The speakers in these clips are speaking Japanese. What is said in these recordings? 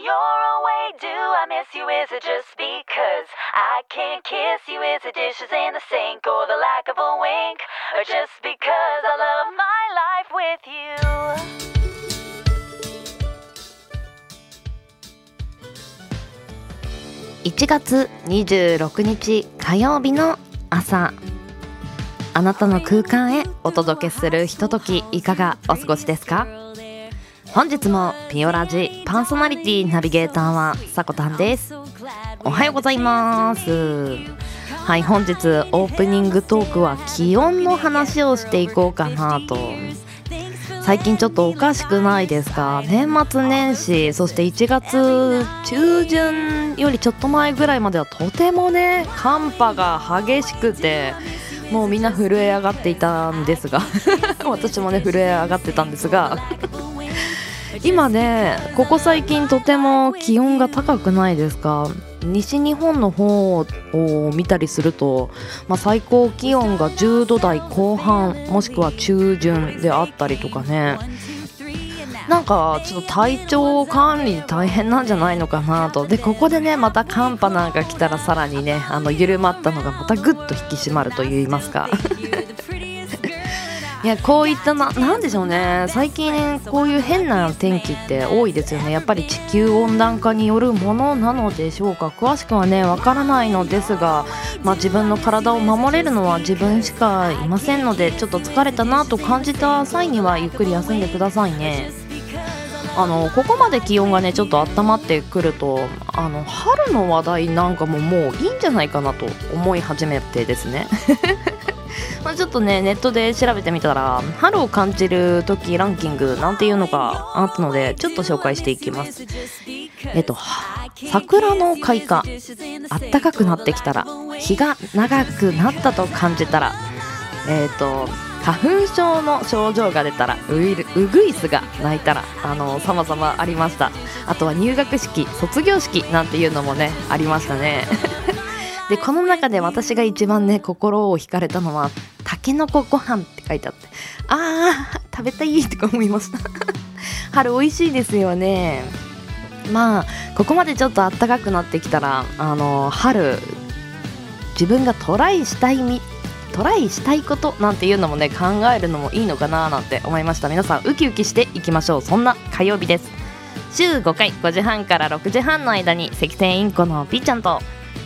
you're away, do I miss you? Is it just because I can't kiss you? Is it dishes in the sink or the lack of a wink? Or just because I love my life with you? 1月26日火曜日の朝あなたの空間へお届けするひとときいかがお過ごしですか本日もピオラジパーソナリティナビゲーターはさこたんです。おはようございます。はい本日オープニングトークは気温の話をしていこうかなと。最近ちょっとおかしくないですか？年末年始そして1月中旬よりちょっと前ぐらいまではとてもね寒波が激しくてもうみんな震え上がっていたんですが。私もね震え上がってたんですが。今ねここ最近とても気温が高くないですか？西日本の方を見たりすると、まあ、最高気温が10度台後半もしくは中旬であったりとかね。なんかちょっと体調管理大変なんじゃないのかなと。でここでねまた寒波なんか来たらさらにねあの緩まったのがまたぐっと引き締まるといいますか。いやこういったななんでしょうね。最近こういう変な天気って多いですよね。やっぱり地球温暖化によるものなのでしょうか。詳しくはねわからないのですが、まあ、自分の体を守れるのは自分しかいませんのでちょっと疲れたなと感じた際にはゆっくり休んでくださいね。あのここまで気温がねちょっと温まってくるとあの春の話題なんかももういいんじゃないかなと思い始めてですね。まあちょっとねネットで調べてみたら春を感じる時ランキングなんていうのがあったのでちょっと紹介していきます。えっと桜の開花あったかくなってきたら日が長くなったと感じたらえっと花粉症の症状が出たらウイルウグイスが鳴いたらあの様々ありました。あとは入学式卒業式なんていうのもねありましたね。でこの中で私が一番ね心を惹かれたのは「たけのこご飯」って書いてあってあー食べたいとか思いました。春美味しいですよね。まあここまでちょっと暖かくなってきたらあの春自分がトライしたいみトライしたいことなんていうのもね考えるのもいいのかななんて思いました。皆さんウキウキしていきましょう。そんな火曜日です。週5回5時半から6時半の間に赤線インコのピーちゃんと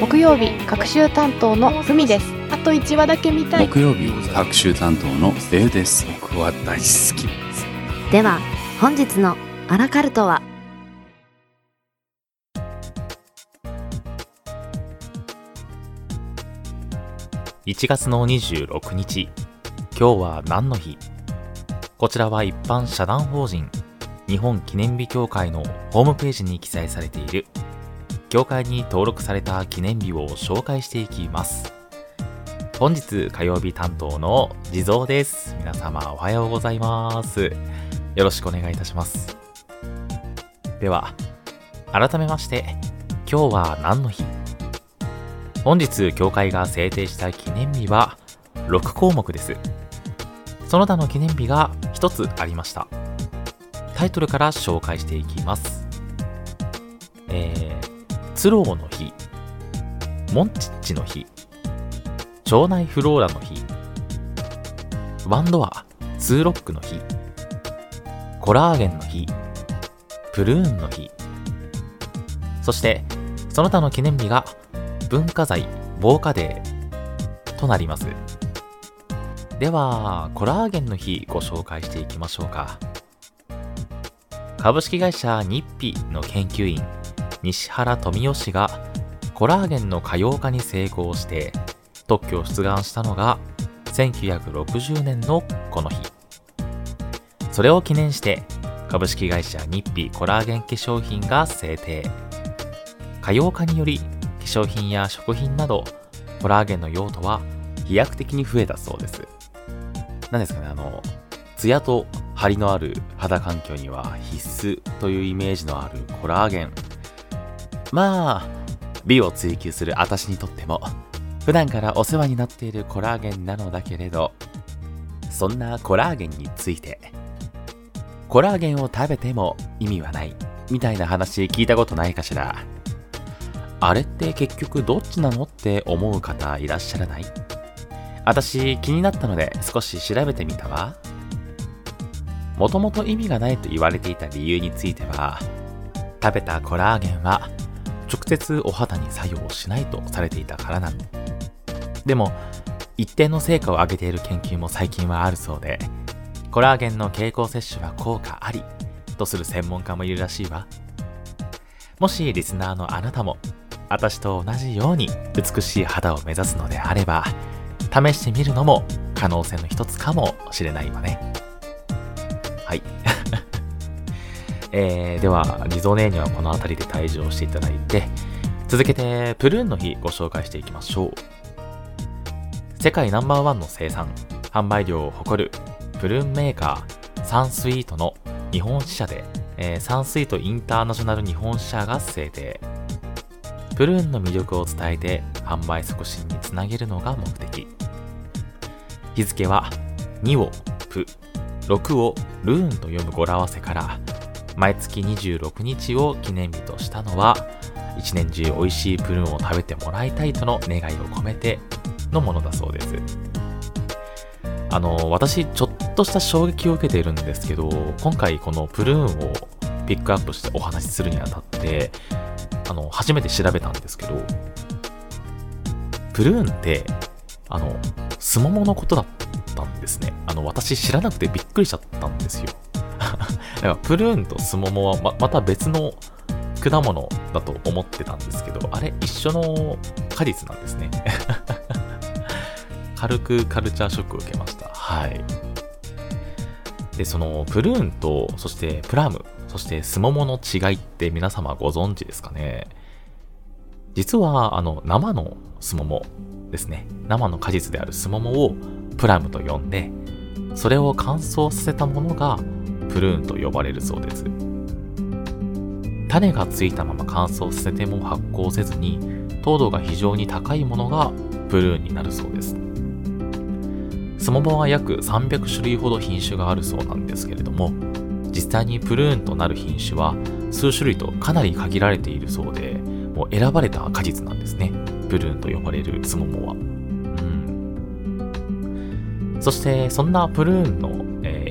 木曜日各週担当のふみです。あと1話だけ見たい。木曜日各週担当のレイです。僕は大好きです。では本日のアラカルトは？1月の26日。今日は何の日？こちらは一般社団法人日本記念日協会のホームページに記載されている協会に登録された記念日を紹介していきます。本日火曜日担当の地蔵です。皆様おはようございます。よろしくお願いいたします。では改めまして今日は何の日？本日協会が制定した記念日は6項目です。その他の記念日が1一つありました。タイトルから紹介していきます。えー、ツローの日モンチッチの日腸内フローラの日ワンドアツーロックの日コラーゲンの日プルーンの日そしてその他の記念日が文化財防火デーとなります。ではコラーゲンの日ご紹介していきましょうか。株式会社ニッピの研究員西原富義氏がコラーゲンの可用化に成功して特許を出願したのが1960年のこの日。それを記念して株式会社ニッピコラーゲン化粧品が制定。可用化により化粧品や食品などコラーゲンの用途は飛躍的に増えたそうです。何ですかねあのツヤと張りのある肌環境には必須というイメージのあるコラーゲン。まあ美を追求する私にとっても普段からお世話になっているコラーゲンなのだけれどそんなコラーゲンについてコラーゲンを食べても意味はないみたいな話聞いたことないかしら。あれって結局どっちなのって思う方いらっしゃらない？私気になったので少し調べてみたわ。もともと意味がないと言われていた理由については食べたコラーゲンは直接お肌に作用しないとされていたからなのでも一定の成果を上げている研究も最近はあるそうでコラーゲンの経口摂取は効果ありとする専門家もいるらしいわ。もしリスナーのあなたも私と同じように美しい肌を目指すのであれば試してみるのも可能性の一つかもしれないわね。えー、では、リゾネーにはこの辺りで退場していただいて、続けて、プルーンの日ご紹介していきましょう。世界ナンバーワンの生産、販売量を誇るプルーンメーカー、サンスイートの日本支社で、えー、サンスイートインターナショナル日本支社が制定。プルーンの魅力を伝えて販売促進につなげるのが目的。日付は2をプ、6をルーンと読む語呂合わせから毎月26日を記念日としたのは一年中美味しいプルーンを食べてもらいたいとの願いを込めてのものだそうです。あの私ちょっとした衝撃を受けているんですけど今回このプルーンをピックアップしてお話しするにあたってあの初めて調べたんですけどプルーンってあのスモモのことだったんですね。あの私知らなくてびっくりしちゃったんですよ。だかプルーンとスモモはままた別の果物だと思ってたんですけど、あれ一緒の果実なんですね。軽くカルチャーショックを受けました。はい。で、そのプルーンと、そしてプラム、そしてスモモの違いって皆様ご存知ですかね実は、あの、生のスモモですね。生の果実であるスモモをプラムと呼んで、それを乾燥させたものがプルーンと呼ばれるそうです。種がついたまま乾燥させても発酵せずに糖度が非常に高いものがプルーンになるそうです。スモモは約300種類ほど品種があるそうなんですけれども実際にプルーンとなる品種は数種類とかなり限られているそうでもう選ばれた果実なんですね。プルーンと呼ばれるスモモは。うん。そしてそんなプルーンの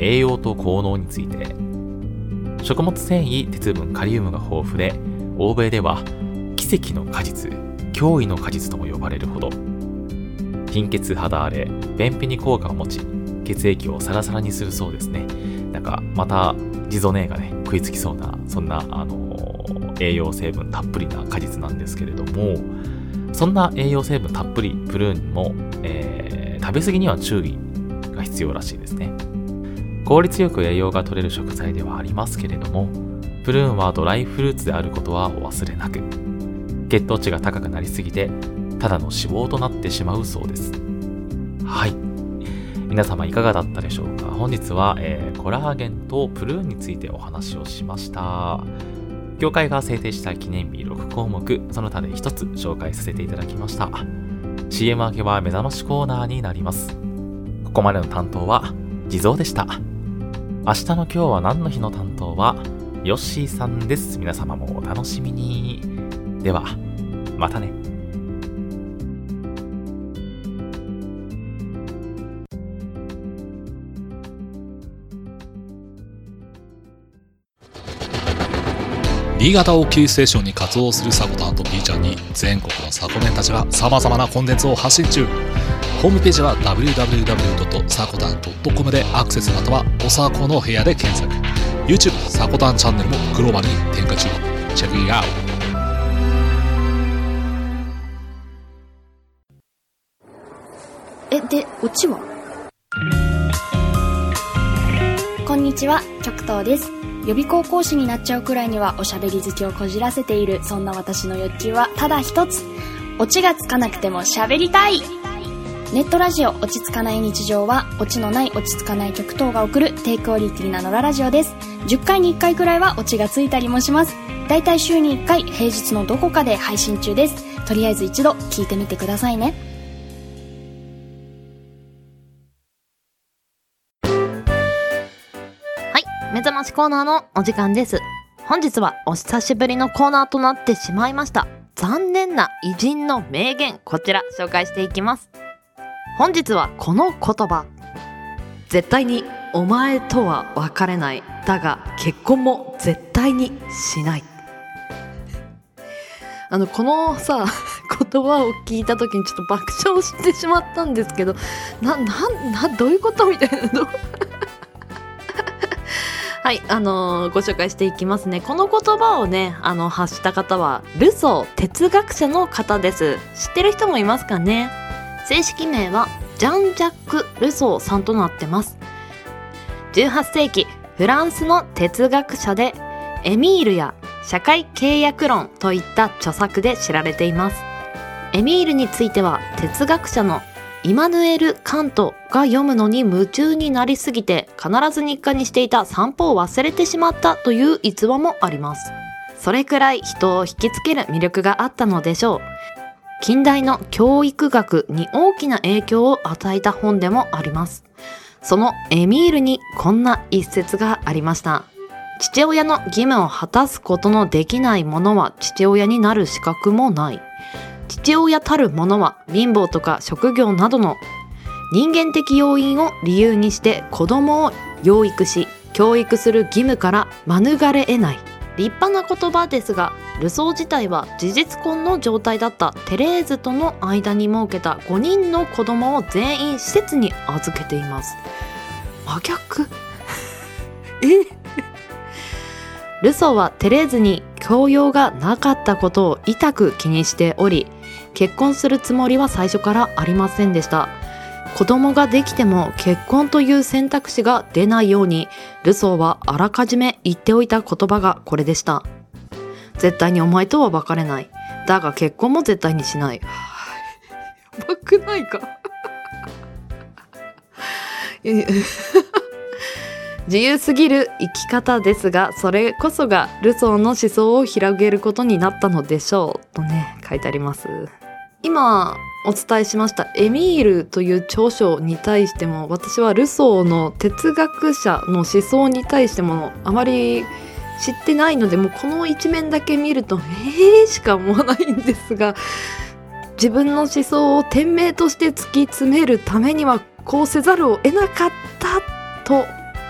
栄養と効能について。食物繊維鉄分カリウムが豊富で欧米では奇跡の果実驚異の果実とも呼ばれるほど。貧血肌荒れ便秘に効果を持ち血液をサラサラにするそうですね。なんかまた地蔵姉がね食いつきそうなそんなあのー、栄養成分たっぷりな果実なんですけれどもそんな栄養成分たっぷりプルーンも、えー、食べ過ぎには注意が必要らしいですね。効率よく栄養が取れる食材ではありますけれども、プルーンはドライフルーツであることはお忘れなく。血糖値が高くなりすぎて、ただの脂肪となってしまうそうです。はい。皆様いかがだったでしょうか？本日は、えー、コラーゲンとプルーンについてお話をしました。業界が制定した記念日6項目、その他で1つ紹介させていただきました。CM 明けは目覚ましコーナーになります。ここまでの担当は地蔵でした。明日の今日は何の日の担当はヨッシーさんです。皆様もお楽しみに。ではまたね。新潟をキーステーションに活動するサコタンと B ちゃんに全国のサコメンたちが様々なコンテンツを発信中。ホームページは www.sakotan.com でアクセスまたはおさこの部屋で検索。YouTube サコタンチャンネルもグローバルに展開中。チェックイアウえ、で、オチは？こんにちは、極東です。予備高校師になっちゃうくらいにはおしゃべり好きをこじらせている、そんな私の欲求はただ一つ。オチがつかなくても喋りたいネットラジオ落ち着かない日常は、オチのない落ち着かない曲等が送る低クオリティな野良ラジオです。10回に1回くらいはオチがついたりもします。だいたい週に1回、平日のどこかで配信中です。とりあえず一度聞いてみてくださいね。目覚ましコーナーのお時間です。本日はお久しぶりのコーナーとなってしまいました。残念な偉人の名言、こちら紹介していきます。本日はこの言葉。絶対にお前とは別れない。だが結婚も絶対にしない。あの、このさ、言葉を聞いた時にちょっと爆笑してしまったんですけど、な、なん、な、どういうことみたいなの。はい、あのーご紹介していきますね。この言葉をね、あの、発した方は、ルソー哲学者の方です。知ってる人もいますかね？正式名は、ジャン・ジャック・ルソーさんとなってます。18世紀、フランスの哲学者で、エミールや社会契約論といった著作で知られています。エミールについては、哲学者のイマヌエル・カントが読むのに夢中になりすぎて必ず日課にしていた散歩を忘れてしまったという逸話もあります。それくらい人を引きつける魅力があったのでしょう。近代の教育学に大きな影響を与えた本でもあります。そのエミールにこんな一節がありました。父親の義務を果たすことのできない者は父親になる資格もない。父親たる者は貧乏とか職業などの人間的要因を理由にして子供を養育し教育する義務から免れ得ない。立派な言葉ですがルソー自体は事実婚の状態だったテレーズとの間に設けた5人の子供を全員施設に預けています。真逆？え？ルソーはテレーズに教養がなかったことを痛く気にしており結婚するつもりは最初からありませんでした。子供ができても結婚という選択肢が出ないようにルソーはあらかじめ言っておいた言葉がこれでした。絶対にお前とは別れない。だが結婚も絶対にしない。やばくないか？いやいや自由すぎる生き方ですがそれこそがルソーの思想を広げることになったのでしょうとね書いてあります。今お伝えしましたエミールという著書に対しても私はルソーの哲学者の思想に対してもあまり知ってないのでもうこの一面だけ見るとえーしか思わないんですが自分の思想を店名として突き詰めるためにはこうせざるを得なかったと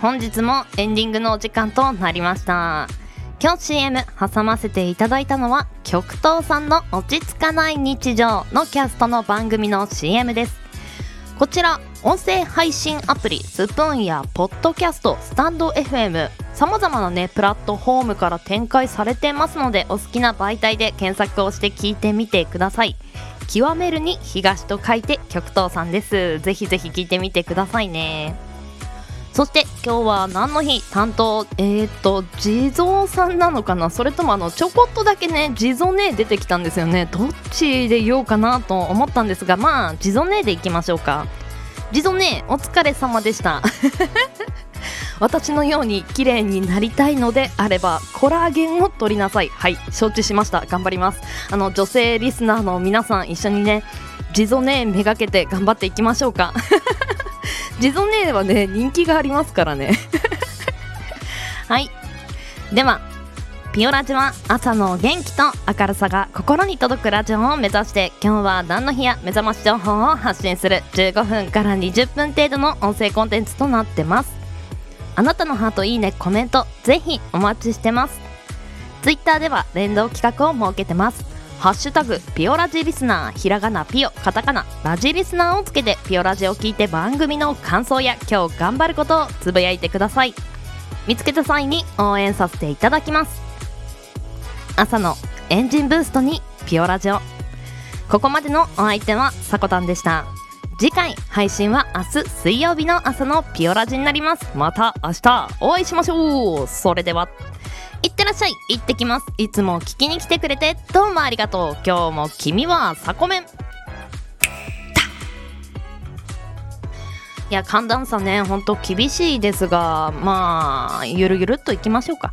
本日もエンディングのお時間となりました。今日 CM 挟ませていただいたのは極東さんの落ち着かない日常のキャストの番組の CM です。こちら音声配信アプリスプーンやポッドキャストスタンド FM さまざまなねプラットフォームから展開されてますのでお好きな媒体で検索をして聞いてみてください。極めるに東と書いて極東さんです。ぜひぜひ聞いてみてくださいね。そして今日は何の日担当？えっ、ー、と地蔵さんなのかな？それともあのちょこっとだけね地蔵ね出てきたんですよね。どっちで言おうかなと思ったんですがまあ地蔵ねでいきましょうか。地蔵ねお疲れ様でした。私のように綺麗になりたいのであればコラーゲンを取りなさい。はい承知しました。頑張ります。あの女性リスナーの皆さん一緒にね地蔵ねめがけて頑張っていきましょうか。地蔵ねはね人気がありますからね。はい。ではピオラジは朝の元気と明るさが心に届くラジオを目指して今日は何の日や目覚まし情報を発信する。15分から20分程度の音声コンテンツとなってます。あなたのハートいいねコメントぜひお待ちしてます。ツイッターでは連動企画を設けてます。ハッシュタグピオラジリスナーひらがなピオカタカナラジリスナーをつけてピオラジを聞いて番組の感想や今日頑張ることをつぶやいてください。見つけた際に応援させていただきます。朝のエンジンブーストにピオラジオここまでのお相手はさこたんでした。次回配信は明日水曜日の朝のピオラジになります。また明日お会いしましょう。それでは。いってらっしゃい。行ってきます。いつも聞きに来てくれてどうもありがとう。今日も君はサコメン。いや寒暖差ね。ほんと厳しいですがまあゆるゆるっといきましょうか。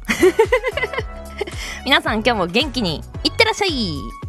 皆さん今日も元気にいってらっしゃい。